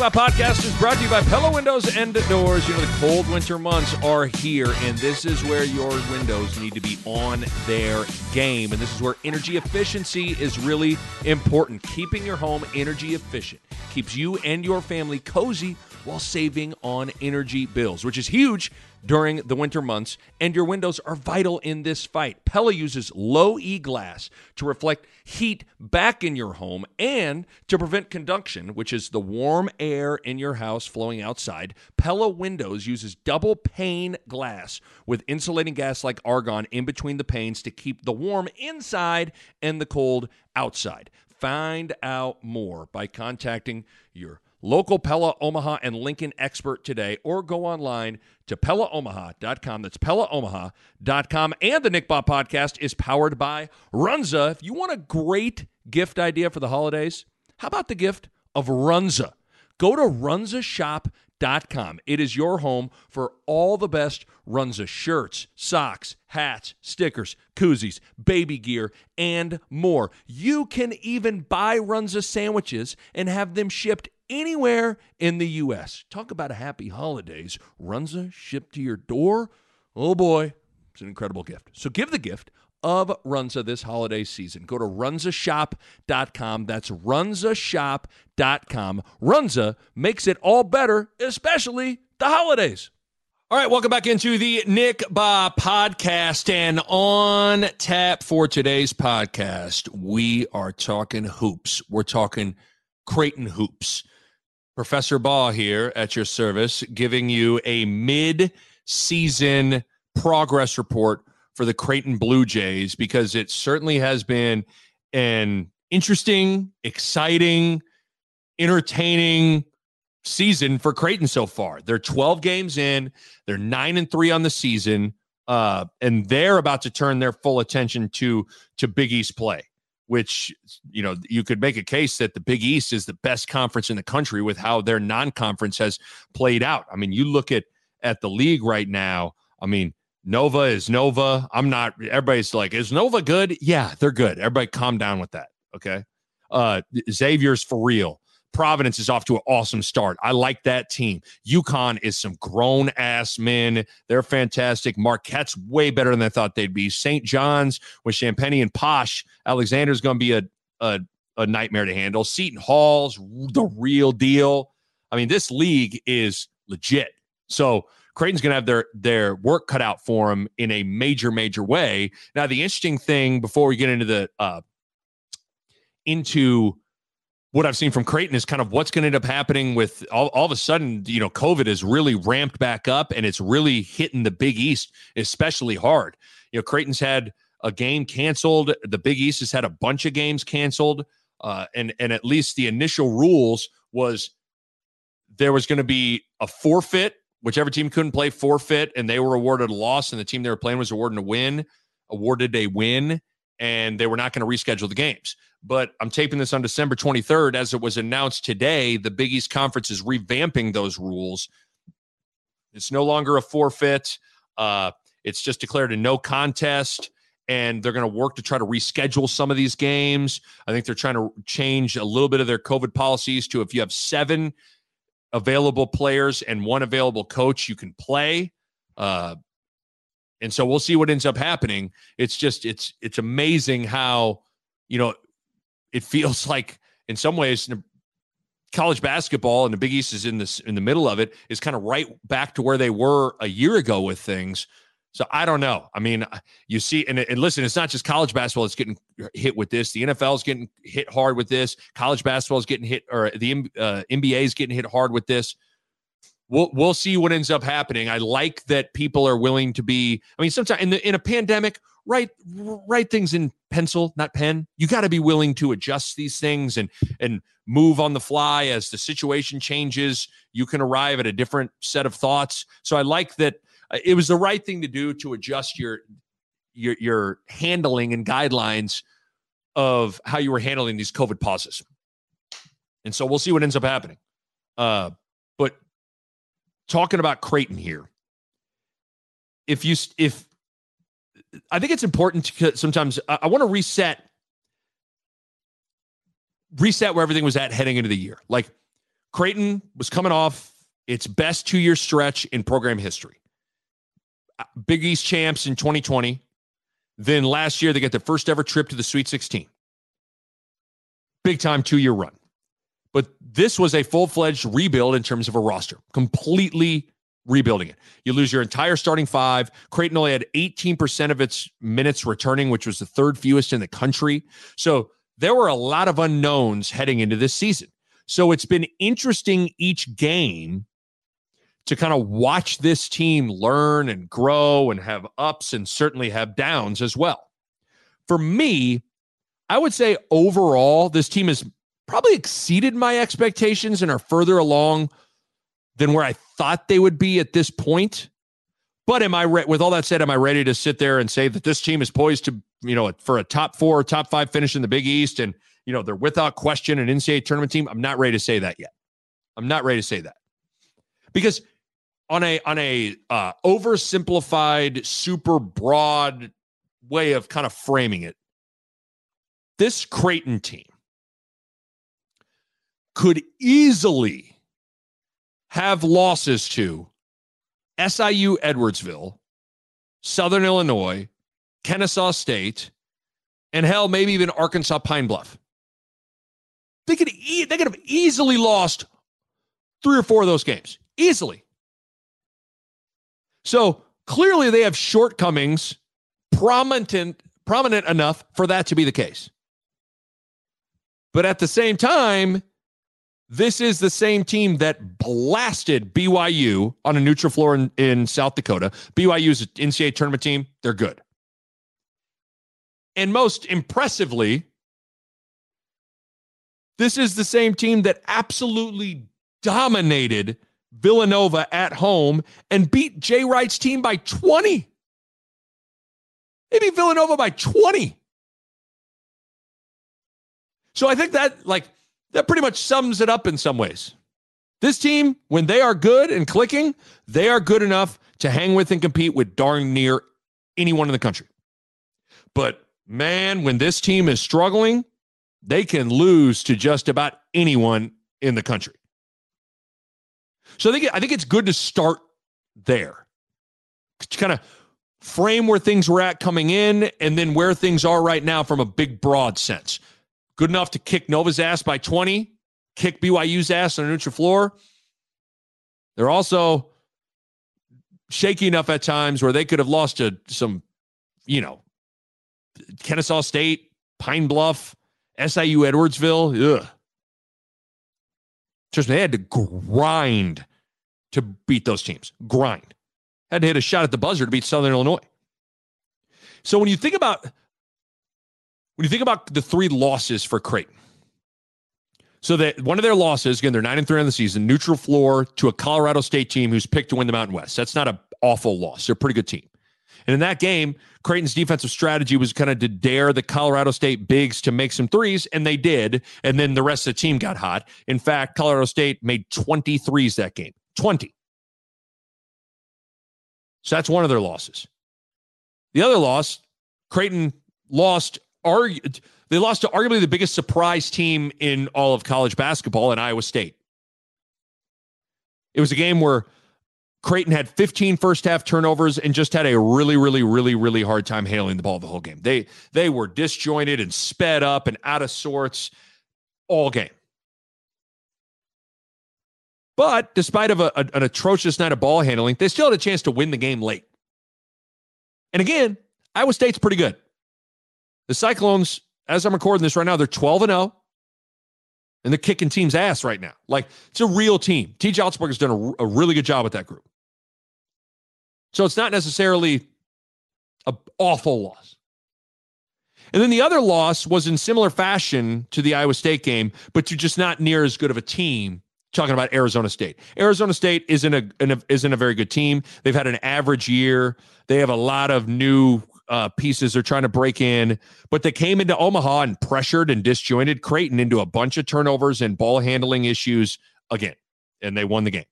Pop Podcast is brought to you by Pella Windows and Doors. You know, the cold winter months are here, and this is where your windows need to be on their game. And this is where energy efficiency is really important. Keeping your home energy efficient keeps you and your family cozy while saving on energy bills, which is huge during the winter months. And your windows are vital in this fight. Pella uses low E glass to reflect heat back in your home and to prevent conduction, which is the warm air in your house flowing outside. Pella Windows uses double pane glass with insulating gas like argon in between the panes to keep the warm inside and the cold outside. Find out more by contacting your local Pella Omaha and Lincoln expert today or go online to PellaOmaha.com. That's PellaOmaha.com. And the Nick Bahe podcast is powered by Runza. If you want a great gift idea for the holidays, how about the gift of Runza? Go to runzashop.com. It is your home for all the best Runza shirts, socks, hats, stickers, koozies, baby gear, and more. You can even buy Runza sandwiches and have them shipped anywhere in the U.S. Talk about a happy holidays. Runza shipped to your door. Oh boy, it's an incredible gift. So give the gift of Runza this holiday season. Go to runzashop.com. That's runzashop.com. Runza makes it all better, especially the holidays. All right, welcome back into the Nick Bahe podcast. And on tap for today's podcast, we are talking hoops. We're talking Creighton hoops. Professor Bahe here at your service, giving you a mid season progress report for the Creighton Blue Jays because it certainly has been an interesting, exciting, entertaining season for Creighton so far. They're 12 games in, they're 9 and 3 on the season, uh, and they're about to turn their full attention to to Big East play which you know you could make a case that the Big East is the best conference in the country with how their non-conference has played out. I mean, you look at at the league right now. I mean, Nova is Nova. I'm not. Everybody's like, is Nova good? Yeah, they're good. Everybody, calm down with that. Okay. Uh, Xavier's for real. Providence is off to an awesome start. I like that team. UConn is some grown ass men. They're fantastic. Marquette's way better than I thought they'd be. St. John's with Champagnie and Posh. Alexander's going to be a, a, a nightmare to handle. Seton Hall's the real deal. I mean, this league is legit. So Creighton's going to have their their work cut out for them in a major, major way. Now, the interesting thing before we get into the uh, into what I've seen from Creighton is kind of what's going to end up happening with all, all of a sudden, you know, COVID has really ramped back up and it's really hitting the Big East especially hard. You know, Creighton's had a game canceled. The Big East has had a bunch of games canceled. Uh, and and at least the initial rules was there was going to be a forfeit, whichever team couldn't play forfeit, and they were awarded a loss, and the team they were playing was awarded a win, awarded a win, and they were not going to reschedule the games. But I'm taping this on December 23rd. As it was announced today, the Big East Conference is revamping those rules. It's no longer a forfeit. Uh, it's just declared a no contest, and they're going to work to try to reschedule some of these games. I think they're trying to change a little bit of their COVID policies to if you have seven available players and one available coach, you can play. Uh, and so we'll see what ends up happening. It's just it's it's amazing how you know it feels like in some ways college basketball and the Big East is in this in the middle of it is kind of right back to where they were a year ago with things. So I don't know. I mean, you see, and, and listen, it's not just college basketball that's getting hit with this. The NFL is getting hit hard with this. College basketball is getting hit, or the uh, NBA is getting hit hard with this. We'll we'll see what ends up happening. I like that people are willing to be. I mean, sometimes in the in a pandemic, write write things in pencil, not pen. You got to be willing to adjust these things and and move on the fly as the situation changes. You can arrive at a different set of thoughts. So I like that uh, it was the right thing to do to adjust your your your handling and guidelines of how you were handling these COVID pauses. And so we'll see what ends up happening. Uh, talking about Creighton here, if you if I think it's important to sometimes I, I want to reset reset where everything was at heading into the year. Like Creighton was coming off its best two year stretch in program history. Uh, Big East champs in 2020. Then last year, they get their first ever trip to the Sweet 16. Big time two year run. But this was a full fledged rebuild in terms of a roster, completely rebuilding it. You lose your entire starting five. Creighton only had 18% of its minutes returning, which was the third fewest in the country. So there were a lot of unknowns heading into this season. So it's been interesting each game to kind of watch this team learn and grow and have ups and certainly have downs as well. For me, I would say overall, this team has probably exceeded my expectations and are further along than where I thought they would be at this point. But am I re- with all that said, am I ready to sit there and say that this team is poised to, you know, for a top four, top five finish in the Big East, and you know they're without question an NCAA tournament team? I'm not ready to say that yet. I'm not ready to say that because on a on a uh, oversimplified, super broad way of kind of framing it, this Creighton team could easily have losses to SIU Edwardsville, Southern Illinois, Kennesaw State, and hell, maybe even Arkansas Pine Bluff. They could e- they could have easily lost three or four of those games. Easily. So clearly they have shortcomings prominent prominent enough for that to be the case. But at the same time, this is the same team that blasted BYU on a neutral floor in, in South Dakota. BYU is an NCAA tournament team. They're good. And most impressively, this is the same team that absolutely dominated Villanova at home and beat Jay Wright's team by 20. They beat Villanova by 20. So I think that, like, that pretty much sums it up in some ways. This team, when they are good and clicking, they are good enough to hang with and compete with darn near anyone in the country. But man, when this team is struggling, they can lose to just about anyone in the country. So I think I think it's good to start there. To kind of frame where things were at coming in and then where things are right now from a big broad sense good enough to kick Nova's ass by 20, kick BYU's ass on a neutral floor. They're also shaky enough at times where they could have lost to some, you know, Kennesaw State, Pine Bluff, SIU Edwardsville. Ugh. Me, they had to grind to beat those teams. Grind. Had to hit a shot at the buzzer to beat Southern Illinois. So when you think about when you think about the three losses for Creighton, so that one of their losses, again, they're nine and three on the season, neutral floor to a Colorado State team who's picked to win the Mountain West. That's not an awful loss. They're a pretty good team. And in that game, Creighton's defensive strategy was kind of to dare the Colorado State bigs to make some threes, and they did. And then the rest of the team got hot. In fact, Colorado State made 20 threes that game. 20. So that's one of their losses. The other loss, Creighton lost argu- they lost to arguably the biggest surprise team in all of college basketball in Iowa State. It was a game where Creighton had 15 first half turnovers and just had a really, really, really, really hard time handling the ball the whole game. They they were disjointed and sped up and out of sorts all game. But despite of a, a, an atrocious night of ball handling, they still had a chance to win the game late. And again, Iowa State's pretty good. The Cyclones, as I'm recording this right now, they're 12 and 0. and they're kicking teams' ass right now. Like it's a real team. TJ Otzelberger's done a, a really good job with that group. So it's not necessarily an awful loss. And then the other loss was in similar fashion to the Iowa State game, but to just not near as good of a team. Talking about Arizona State. Arizona State isn't a, isn't a very good team. They've had an average year. They have a lot of new uh, pieces they're trying to break in, but they came into Omaha and pressured and disjointed Creighton into a bunch of turnovers and ball handling issues again, and they won the game.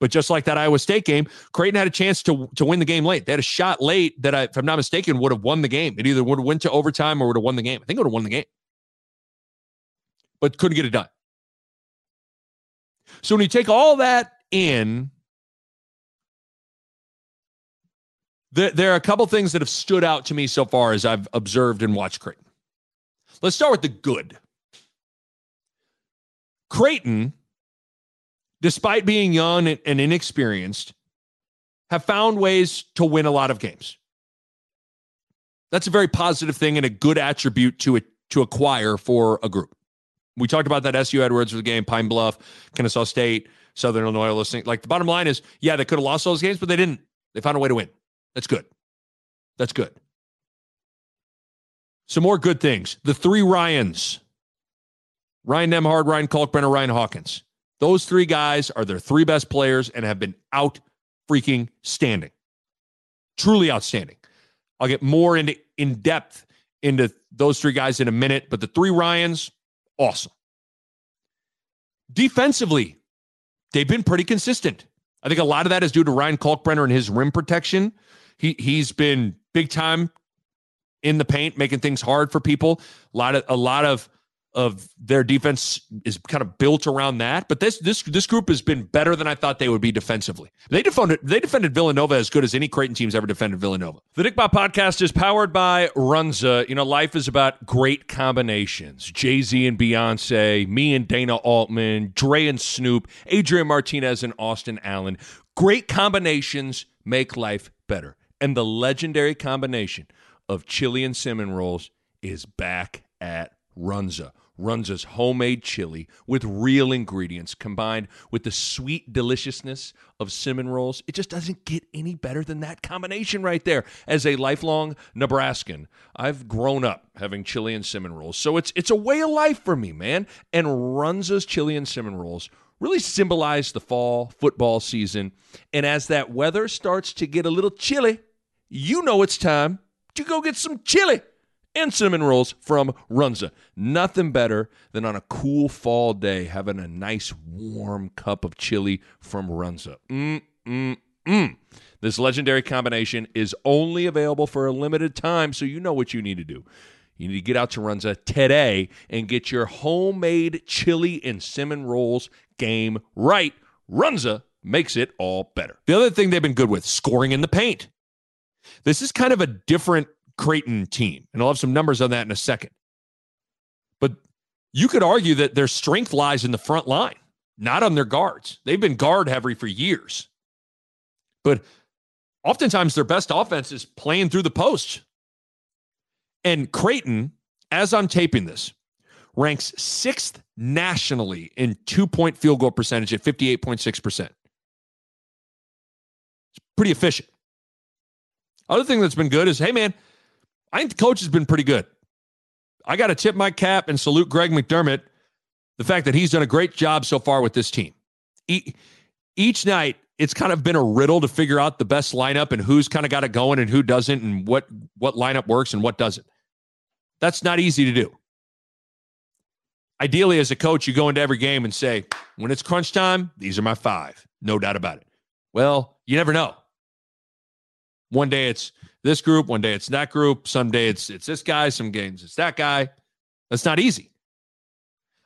But just like that Iowa State game, Creighton had a chance to to win the game late. They had a shot late that, I, if I'm not mistaken, would have won the game. It either would have went to overtime or would have won the game. I think it would have won the game, but couldn't get it done. So when you take all that in, there, there are a couple things that have stood out to me so far as I've observed and watched Creighton. Let's start with the good. Creighton despite being young and inexperienced, have found ways to win a lot of games. That's a very positive thing and a good attribute to it to acquire for a group. We talked about that SU Edwards for the game, Pine Bluff, Kennesaw State, Southern Illinois listening. Like the bottom line is, yeah, they could have lost those games, but they didn't. They found a way to win. That's good. That's good. Some more good things. The three Ryans. Ryan Nembhard, Ryan Kalkbrenner, Ryan Hawkins. Those three guys are their three best players and have been out freaking standing. Truly outstanding. I'll get more into in depth into those three guys in a minute, but the three Ryans, awesome. Defensively, they've been pretty consistent. I think a lot of that is due to Ryan Kalkbrenner and his rim protection. He he's been big time in the paint, making things hard for people. A lot of a lot of of their defense is kind of built around that. But this this this group has been better than I thought they would be defensively. They defended they defended Villanova as good as any Creighton team's ever defended Villanova. The Nick Bahe podcast is powered by Runza. You know, life is about great combinations. Jay Z and Beyonce, me and Dana Altman, Dre and Snoop, Adrian Martinez and Austin Allen. Great combinations make life better. And the legendary combination of chili and cinnamon rolls is back at Runza. Runza's homemade chili with real ingredients combined with the sweet deliciousness of cinnamon rolls. It just doesn't get any better than that combination right there. As a lifelong Nebraskan, I've grown up having chili and cinnamon rolls. So it's it's a way of life for me, man. And Runza's chili and cinnamon rolls really symbolize the fall football season. And as that weather starts to get a little chilly, you know it's time to go get some chili and cinnamon rolls from Runza. Nothing better than on a cool fall day having a nice warm cup of chili from Runza. Mm, mm, mm. This legendary combination is only available for a limited time, so you know what you need to do. You need to get out to Runza today and get your homemade chili and cinnamon rolls game right. Runza makes it all better. The other thing they've been good with scoring in the paint. This is kind of a different Creighton team. And I'll have some numbers on that in a second. But you could argue that their strength lies in the front line, not on their guards. They've been guard heavy for years. But oftentimes their best offense is playing through the post. And Creighton, as I'm taping this, ranks sixth nationally in two point field goal percentage at 58.6%. It's pretty efficient. Other thing that's been good is hey, man, I think the coach has been pretty good. I got to tip my cap and salute Greg McDermott, the fact that he's done a great job so far with this team. Each night, it's kind of been a riddle to figure out the best lineup and who's kind of got it going and who doesn't and what what lineup works and what doesn't. That's not easy to do. Ideally, as a coach, you go into every game and say, when it's crunch time, these are my five. No doubt about it. Well, you never know. One day it's this group, one day it's that group, some day it's it's this guy, some games it's that guy. That's not easy.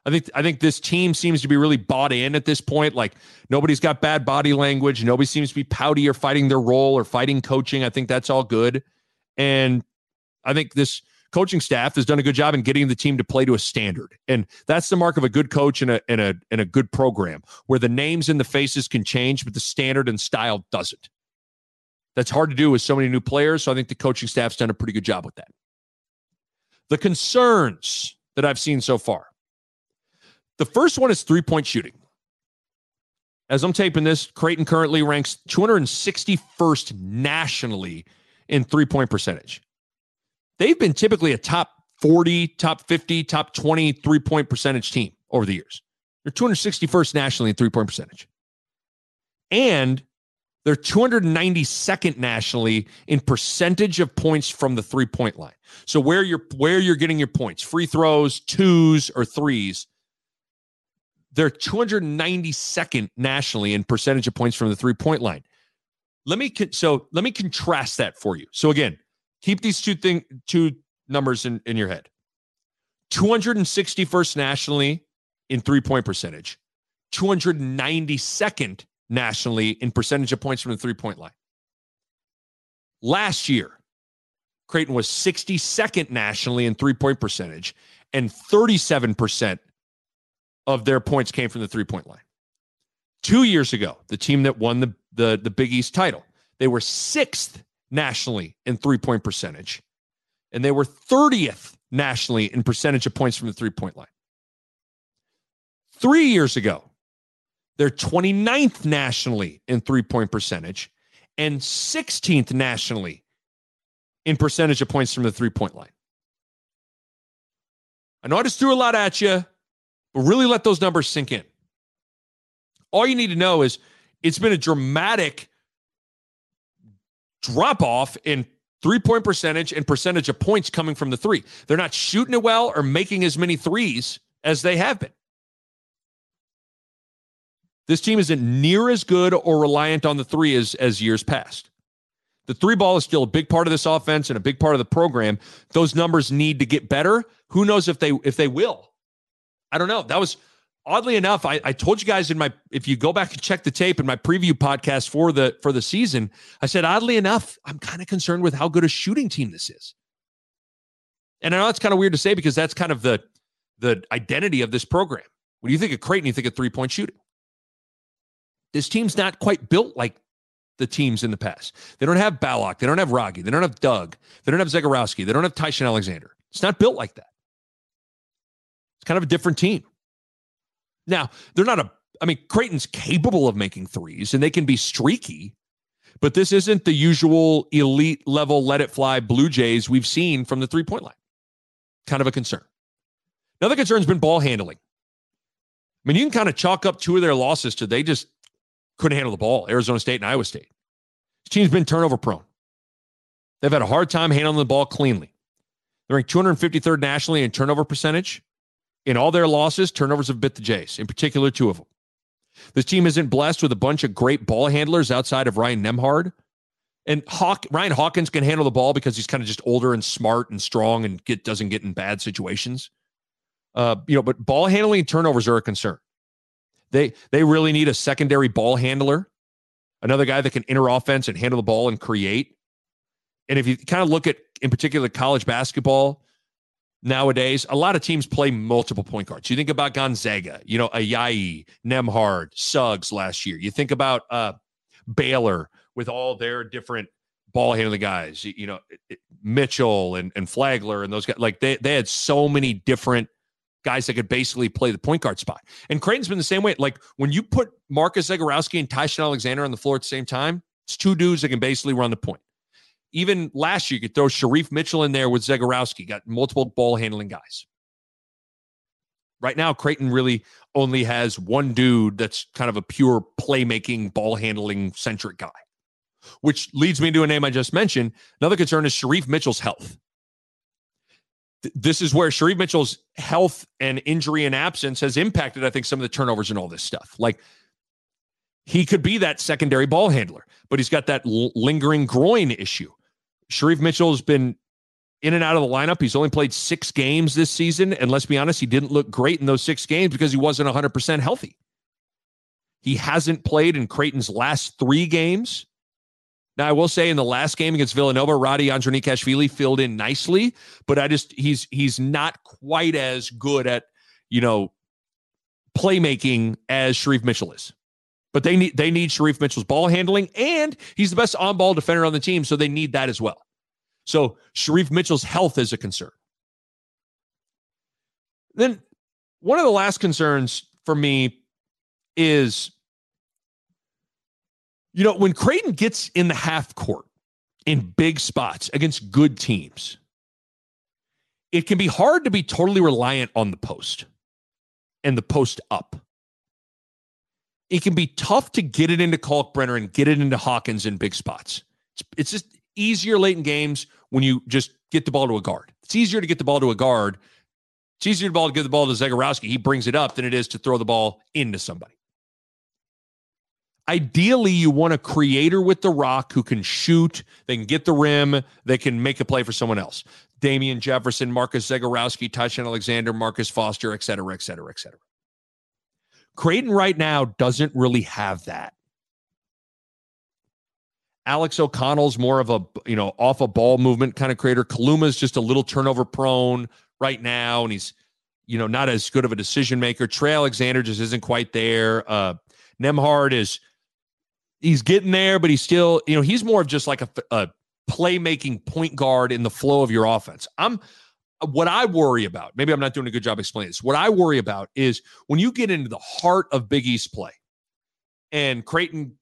I think I think this team seems to be really bought in at this point. Like nobody's got bad body language. Nobody seems to be pouty or fighting their role or fighting coaching. I think that's all good. And I think this coaching staff has done a good job in getting the team to play to a standard. And that's the mark of a good coach and a and a and a good program where the names and the faces can change, but the standard and style doesn't. That's hard to do with so many new players. So I think the coaching staff's done a pretty good job with that. The concerns that I've seen so far The first one is three point shooting. As I'm taping this, Creighton currently ranks 261st nationally in three point percentage. They've been typically a top 40, top 50, top 20 three point percentage team over the years. They're 261st nationally in three point percentage. And they're 292nd nationally in percentage of points from the three point line. So where you're where you're getting your points, free throws, twos or threes, they're 292nd nationally in percentage of points from the three point line. Let me so let me contrast that for you. So again, keep these two thing two numbers in, in your head. 261st nationally in three point percentage, 292nd nationally in percentage of points from the three point line. Last year, Creighton was 62nd nationally in three point percentage, and 37% of their points came from the three point line. Two years ago, the team that won the, the, the Big East title, they were sixth nationally in three point percentage, and they were 30th nationally in percentage of points from the three point line. Three years ago, they're 29th nationally in three point percentage and 16th nationally in percentage of points from the three point line. I know I just threw a lot at you, but really let those numbers sink in. All you need to know is it's been a dramatic drop off in three point percentage and percentage of points coming from the three. They're not shooting it well or making as many threes as they have been. This team isn't near as good or reliant on the three as, as years past. The three ball is still a big part of this offense and a big part of the program. Those numbers need to get better. Who knows if they if they will? I don't know. That was oddly enough, I, I told you guys in my if you go back and check the tape in my preview podcast for the for the season, I said oddly enough, I'm kind of concerned with how good a shooting team this is. And I know it's kind of weird to say because that's kind of the the identity of this program. When you think of Creighton, you think of three point shooting. This team's not quite built like the teams in the past. They don't have Ballock. They don't have Wragge. They don't have Doug. They don't have Zegarowski. They don't have Ty-Shon Alexander. It's not built like that. It's kind of a different team. Now, they're not a, I mean, Creighton's capable of making threes and they can be streaky, but this isn't the usual elite level let it fly Blue Jays we've seen from the three point line. Kind of a concern. Another concern's been ball handling. I mean, you can kind of chalk up two of their losses to they just couldn't handle the ball. Arizona State and Iowa State. This team's been turnover prone. They've had a hard time handling the ball cleanly. They're ranked 253rd nationally in turnover percentage. In all their losses, turnovers have bit the Jays, in particular, two of them. This team isn't blessed with a bunch of great ball handlers outside of Ryan Nembhard. And Hawk, Ryan Hawkins can handle the ball because he's kind of just older and smart and strong and get doesn't get in bad situations. Uh, you know, but ball handling and turnovers are a concern. They they really need a secondary ball handler, another guy that can enter offense and handle the ball and create. And if you kind of look at, in particular, college basketball nowadays, a lot of teams play multiple point guards. You think about Gonzaga, you know, Ayayi, Nembhard, Suggs last year. You think about uh, Baylor with all their different ball handling guys, you know, Mitchell and, and Flagler and those guys. Like they, they had so many different guys that could basically play the point guard spot. And Creighton's been the same way. Like when you put Marcus Zegarowski and Ty-Shon Alexander on the floor at the same time, it's two dudes that can basically run the point. Even last year, you could throw Shereef Mitchell in there with Zegarowski, got multiple ball handling guys. Right now, Creighton really only has one dude that's kind of a pure playmaking, ball handling centric guy, which leads me to a name I just mentioned. Another concern is Shereef Mitchell's health this is where Shereef Mitchell's health and injury and absence has impacted, I think, some of the turnovers and all this stuff. Like he could be that secondary ball handler, but he's got that l- lingering groin issue. Shereef Mitchell's been in and out of the lineup. He's only played six games this season. And let's be honest, he didn't look great in those six games because he wasn't 100% healthy. He hasn't played in Creighton's last three games. Now, I will say in the last game against Villanova, Rati Andronikashvili filled in nicely, but I just he's he's not quite as good at you know playmaking as Shereef Mitchell is. But they need they need Shereef Mitchell's ball handling, and he's the best on ball defender on the team, so they need that as well. So Shereef Mitchell's health is a concern. Then one of the last concerns for me is you know, when Creighton gets in the half court in big spots against good teams, it can be hard to be totally reliant on the post and the post up. It can be tough to get it into Kalkbrenner and get it into Hawkins in big spots. It's, it's just easier late in games when you just get the ball to a guard. It's easier to get the ball to a guard. It's easier to ball to give the ball to Zegarowski. He brings it up than it is to throw the ball into somebody. Ideally, you want a creator with the rock who can shoot, they can get the rim, they can make a play for someone else. Damien Jefferson, Marcus Zegarowski, Ty-Shon Alexander, Marcus Foster, et cetera, et cetera, et cetera. Creighton right now doesn't really have that. Alex O'Connell's more of a you know off a ball movement kind of creator. Kaluma's just a little turnover prone right now, and he's you know not as good of a decision maker. Trey Alexander just isn't quite there. Uh, Nembhard is he's getting there, but he's still, you know, he's more of just like a, a playmaking point guard in the flow of your offense. I'm what I worry about, maybe I'm not doing a good job explaining this. What I worry about is when you get into the heart of Big East play and Creighton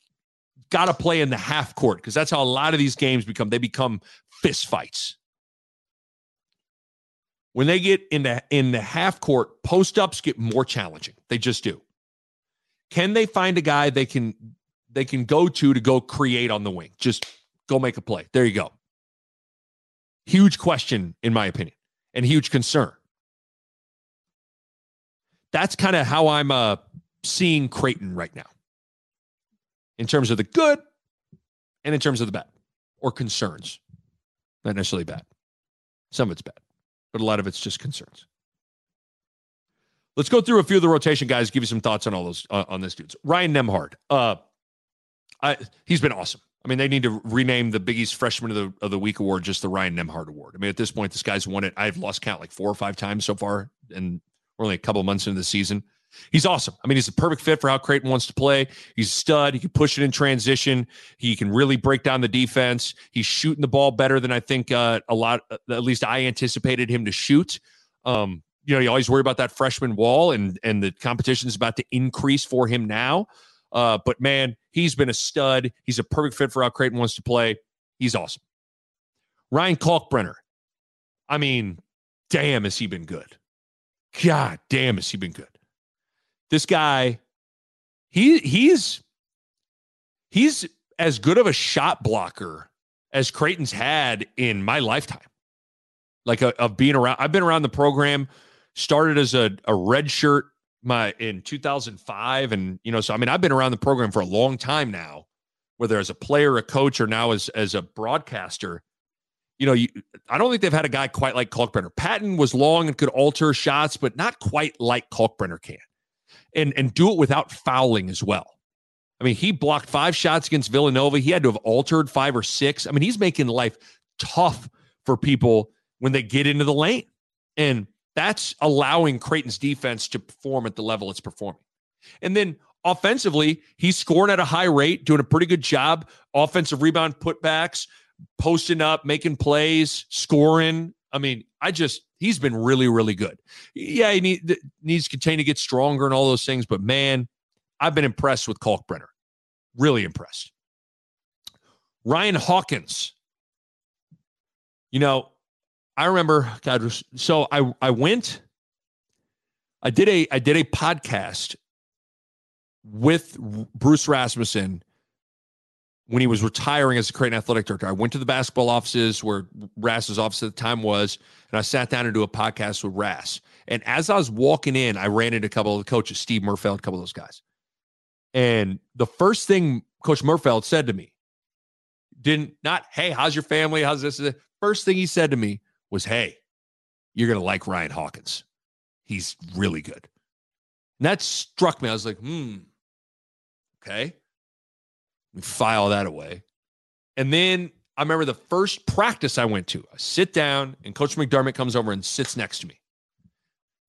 got to play in the half court because that's how a lot of these games become. They become fist fights. When they get in the in the half court, post ups get more challenging. They just do. Can they find a guy they can they can go to to go create on the wing. Just go make a play. There you go. Huge question, in my opinion, and huge concern. That's kind of how I'm uh, seeing Creighton right now in terms of the good and in terms of the bad or concerns. Not necessarily bad. Some of it's bad, but a lot of it's just concerns. Let's go through a few of the rotation guys, give you some thoughts on all those uh, on this dudes. Ryan Nembhard. Uh, I, he's been awesome. I mean, they need to rename the Big East Freshman of the of the Week award just the Ryan Nembhard Award. I mean, at this point, this guy's won it. I've lost count like four or five times so far, and we're only a couple months into the season. He's awesome. I mean, he's a perfect fit for how Creighton wants to play. He's a stud. He can push it in transition. He can really break down the defense. He's shooting the ball better than I think uh, a lot, at least I anticipated him to shoot. Um, you know, you always worry about that freshman wall, and and the competition is about to increase for him now. Uh, but man, he's been a stud. He's a perfect fit for how Creighton wants to play. He's awesome. Ryan Kalkbrenner. I mean, damn, has he been good? God damn, has he been good? This guy, he he's he's as good of a shot blocker as Creighton's had in my lifetime. Like a, of being around, I've been around the program. Started as a, a red shirt my in 2005 and you know so i mean i've been around the program for a long time now whether as a player a coach or now as as a broadcaster. You know you, i don't think they've had a guy quite like kalkbrenner. Patton was long and could alter shots but not quite like kalkbrenner can and and do it without fouling as well. I mean he blocked five shots against villanova. He had to have altered five or six. I mean he's making life tough for people when they get into the lane and that's allowing Creighton's defense to perform at the level it's performing. And then offensively, he's scoring at a high rate, doing a pretty good job. Offensive rebound putbacks, posting up, making plays, scoring. I mean, I just he's been really, really good. Yeah, he need, needs to continue to get stronger and all those things, but man, I've been impressed with Kalkbrenner. Really impressed. Ryan Hawkins. You know, I remember, God, so I I went, I did a I did a podcast with Bruce Rasmussen when he was retiring as a Creighton athletic director. I went to the basketball offices where Rass's office at the time was, and I sat down to do a podcast with Rass. And as I was walking in, I ran into a couple of the coaches, Steve Merfeld, a couple of those guys. And the first thing Coach Merfeld said to me, didn't not, hey, how's your family? How's this? First thing he said to me was, hey, you're going to like Ryan Hawkins. He's really good. And that struck me. I was like, hmm, okay. We file that away. And then I remember the first practice I went to. I sit down, and Coach McDermott comes over and sits next to me.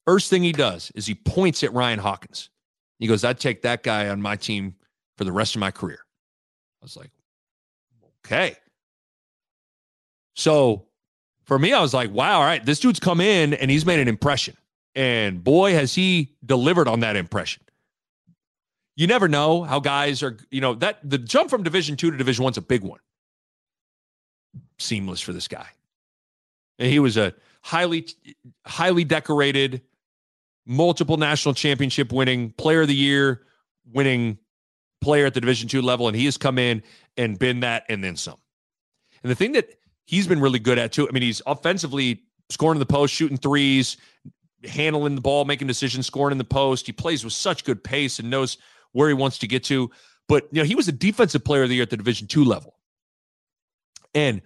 First thing he does is he points at Ryan Hawkins. He goes, I'd take that guy on my team for the rest of my career. I was like, okay. So for me, I was like, wow, all right, this dude's come in and he's made an impression. And boy, has he delivered on that impression. You never know how guys are, you know, that the jump from division two to division one's a big one. Seamless for this guy. And he was a highly, highly decorated, multiple national championship winning player of the year, winning player at the division two level. And he has come in and been that and then some. And the thing that he's been really good at too, I mean, he's offensively scoring in the post, shooting threes, handling the ball, making decisions, scoring in the post. He plays with such good pace and knows where he wants to get to. But you know, he was a defensive player of the year at the Division two level, and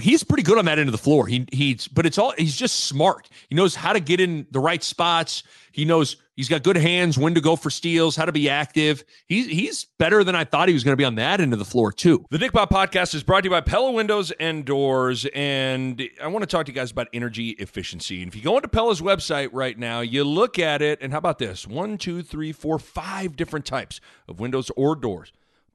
he's pretty good on that end of the floor. He he's but it's all he's just smart. He knows how to get in the right spots. He knows he's got good hands, when to go for steals, how to be active. He's he's better than I thought he was going to be on that end of the floor too. The Nick Bahe podcast is brought to you by Pella Windows and Doors, and I want to talk to you guys about energy efficiency. And if you go into Pella's website right now, you look at it, and how about this? One, two, three, four, five different types of windows or doors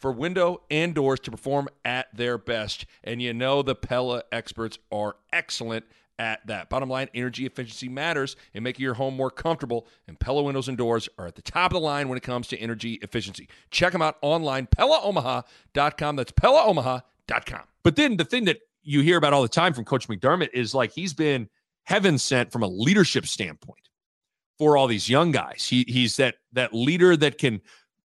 for window and doors to perform at their best. And you know the Pella experts are excellent at that. Bottom line, energy efficiency matters in making your home more comfortable, and Pella windows and doors are at the top of the line when it comes to energy efficiency. Check them out online, PellaOmaha.com. That's PellaOmaha.com. But then the thing that you hear about all the time from Coach McDermott is like he's been heaven sent from a leadership standpoint for all these young guys. He he's that that leader that can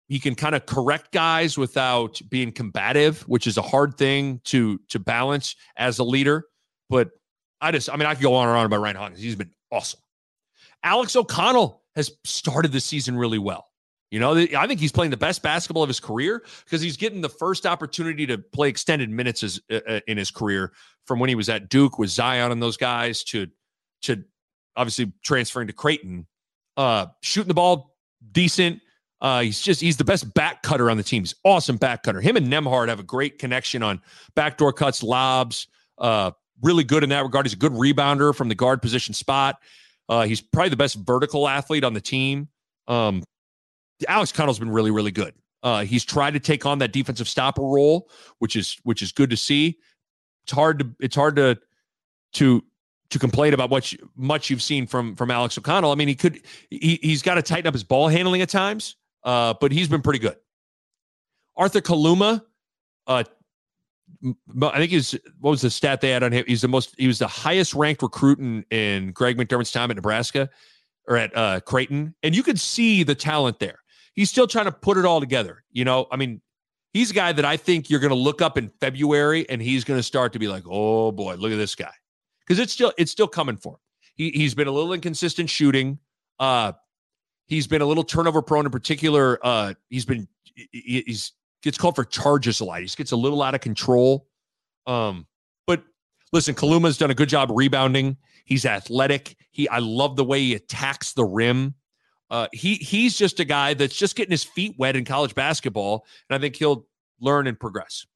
he can kind of correct guys without being combative, which is a hard thing to to balance as a leader. But I just, I mean, I could go on and on about Ryan Hawkins. He's been awesome. Alex O'Connell has started the season really well. You know, I think he's playing the best basketball of his career because he's getting the first opportunity to play extended minutes as, uh, uh, in his career from when he was at Duke with Zion and those guys to to obviously transferring to Creighton. Uh, shooting the ball decent, uh, he's just he's the best back cutter on the team. He's awesome back cutter. Him and Nembhard have a great connection on backdoor cuts, lobs. Uh, really good in that regard. He's a good rebounder from the guard position spot. Uh, he's probably the best vertical athlete on the team. Um, Alex Connell's been really, really good. Uh, he's tried to take on that defensive stopper role, which is which is good to see. It's hard to it's hard to to to complain about what you, much you've seen from from Alex O'Connell. I mean, he could he he's got to tighten up his ball handling at times uh, but he's been pretty good. Arthur Kaluma, uh, I think he's what was the stat they had on him? He's the most he was the highest ranked recruit in, in Greg McDermott's time at Nebraska or at uh, Creighton, and you could see the talent there. He's still trying to put it all together. You know, I mean, he's a guy that I think you're going to look up in February, and he's going to start to be like, oh boy, look at this guy, because it's still it's still coming for him. He he's been a little inconsistent shooting. Uh, He's been a little turnover prone in particular. Uh, he's been he's gets called for charges a lot. He gets a little out of control. Um, but listen, Kaluma's done a good job rebounding. He's athletic. He I love the way he attacks the rim. Uh, he he's just a guy that's just getting his feet wet in college basketball, and I think he'll learn and progress.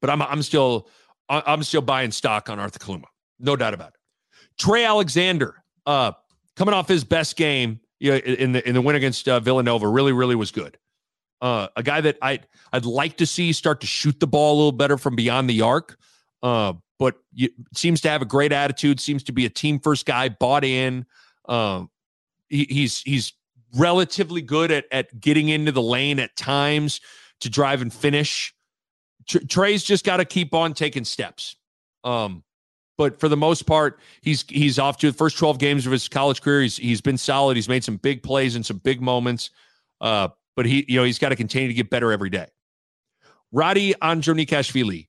But I'm I'm still I'm still buying stock on Arthur Kaluma, no doubt about it. Trey Alexander, uh, coming off his best game, you know, in the in the win against uh, Villanova really really was good. Uh, a guy that I I'd like to see start to shoot the ball a little better from beyond the arc. Uh, but you, seems to have a great attitude. Seems to be a team first guy, bought in. Um, he, he's he's relatively good at at getting into the lane at times to drive and finish. Trey's just got to keep on taking steps. Um, but for the most part, he's he's off to the first 12 games of his college career. He's he's been solid. He's made some big plays and some big moments. Uh, but he, you know, he's got to continue to get better every day. Rati Andronikashvili,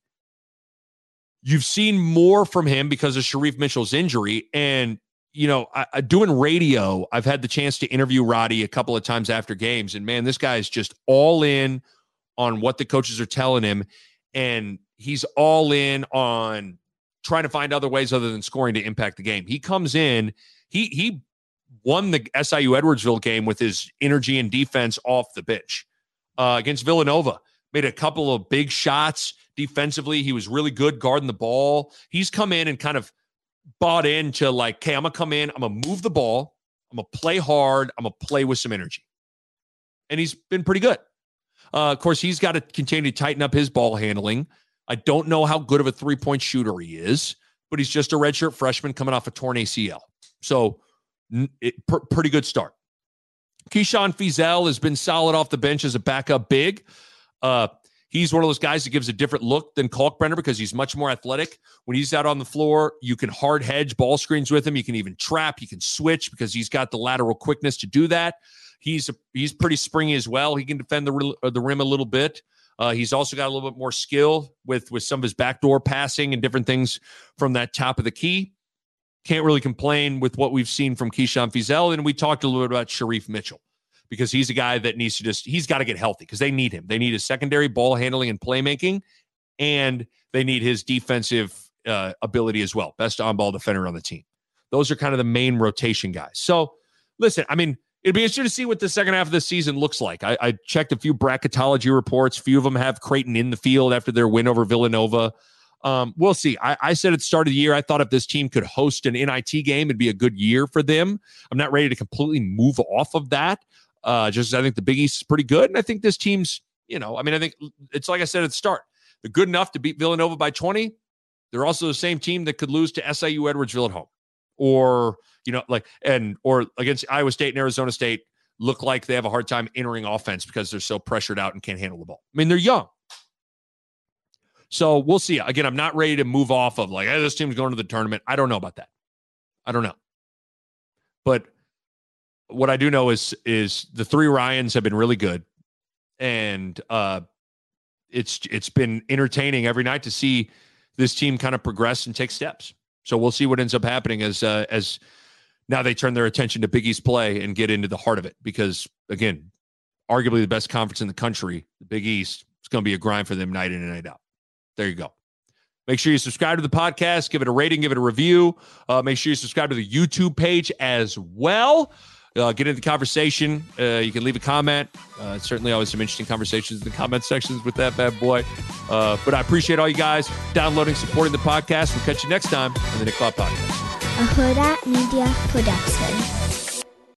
you've seen more from him because of Shereef Mitchell's injury. And, you know, I, I, doing radio, I've had the chance to interview Roddy a couple of times after games. And man, this guy is just all in on what the coaches are telling him. And he's all in on trying to find other ways other than scoring to impact the game. He comes in, he he won the SIU Edwardsville game with his energy and defense off the bench. Uh, against Villanova, made a couple of big shots defensively. He was really good guarding the ball. He's come in and kind of bought into like, okay, I'm gonna come in, I'm gonna move the ball, I'm gonna play hard, I'm gonna play with some energy, and he's been pretty good. Uh, of course, he's got to continue to tighten up his ball handling. I don't know how good of a three point shooter he is, but he's just a redshirt freshman coming off a torn ACL. So, it, pr- pretty good start. Keyshawn Feazell has been solid off the bench as a backup big. Uh, he's one of those guys that gives a different look than Kalkbrenner because he's much more athletic. When he's out on the floor, you can hard hedge ball screens with him. You can even trap. You can switch because he's got the lateral quickness to do that. He's a, he's pretty springy as well. He can defend the uh, the rim a little bit. Uh, he's also got a little bit more skill with with some of his backdoor passing and different things from that top of the key. Can't really complain with what we've seen from Keyshawn Feazell. And we talked a little bit about Shereef Mitchell because he's a guy that needs to just he's got to get healthy because they need him. They need his secondary ball handling and playmaking, and they need his defensive uh, ability as well. Best on ball defender on the team. Those are kind of the main rotation guys. So listen, I mean, it'd be interesting to see what the second half of the season looks like. I, I checked a few bracketology reports. Few of them have Creighton in the field after their win over Villanova. Um, we'll see. I, I, said at the start of the year, I thought if this team could host an NIT game, it'd be a good year for them. I'm not ready to completely move off of that. Uh, just I think the Big East is pretty good, and I think this team's, you know, I mean, I think it's like I said at the start, they're good enough to beat Villanova by 20. They're also the same team that could lose to SIU Edwardsville at home, or you know, like and or against Iowa State and Arizona State look like they have a hard time entering offense because they're so pressured out and can't handle the ball. I mean, they're young. So we'll see. Again, I'm not ready to move off of like, hey, this team's going to the tournament. I don't know about that. I don't know. But what I do know is is the three Ryans have been really good. And uh it's it's been entertaining every night to see this team kind of progress and take steps. So we'll see what ends up happening as uh, as now they turn their attention to Big East play and get into the heart of it. Because again, arguably the best conference in the country, the Big East, it's going to be a grind for them night in and night out. There you go. Make sure you subscribe to the podcast, give it a rating, give it a review. Uh, make sure you subscribe to the YouTube page as well. Uh, get into the conversation. Uh, you can leave a comment. Uh, certainly, always some interesting conversations in the comment sections with that bad boy. Uh, but I appreciate all you guys downloading, supporting the podcast. We'll catch you next time on the Nick Cloud Podcast. A Hurrdat Media Production.